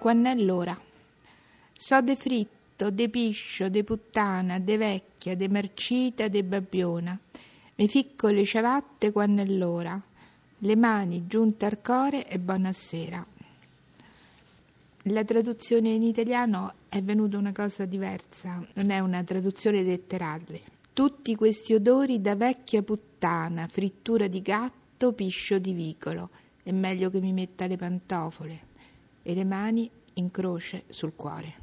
quando è l'ora. So de fritto, de piscio, de puttana, de vecchia, de marcita, de babbiona. Mi ficco le ciabatte quando è l'ora. Le mani giunte al core e buonasera. La traduzione in italiano è venuta una cosa diversa, non è una traduzione letterale. Tutti questi odori da vecchia puttana, frittura di gatto, piscio di vicolo. È meglio che mi metta le pantofole e le mani in croce sul cuore.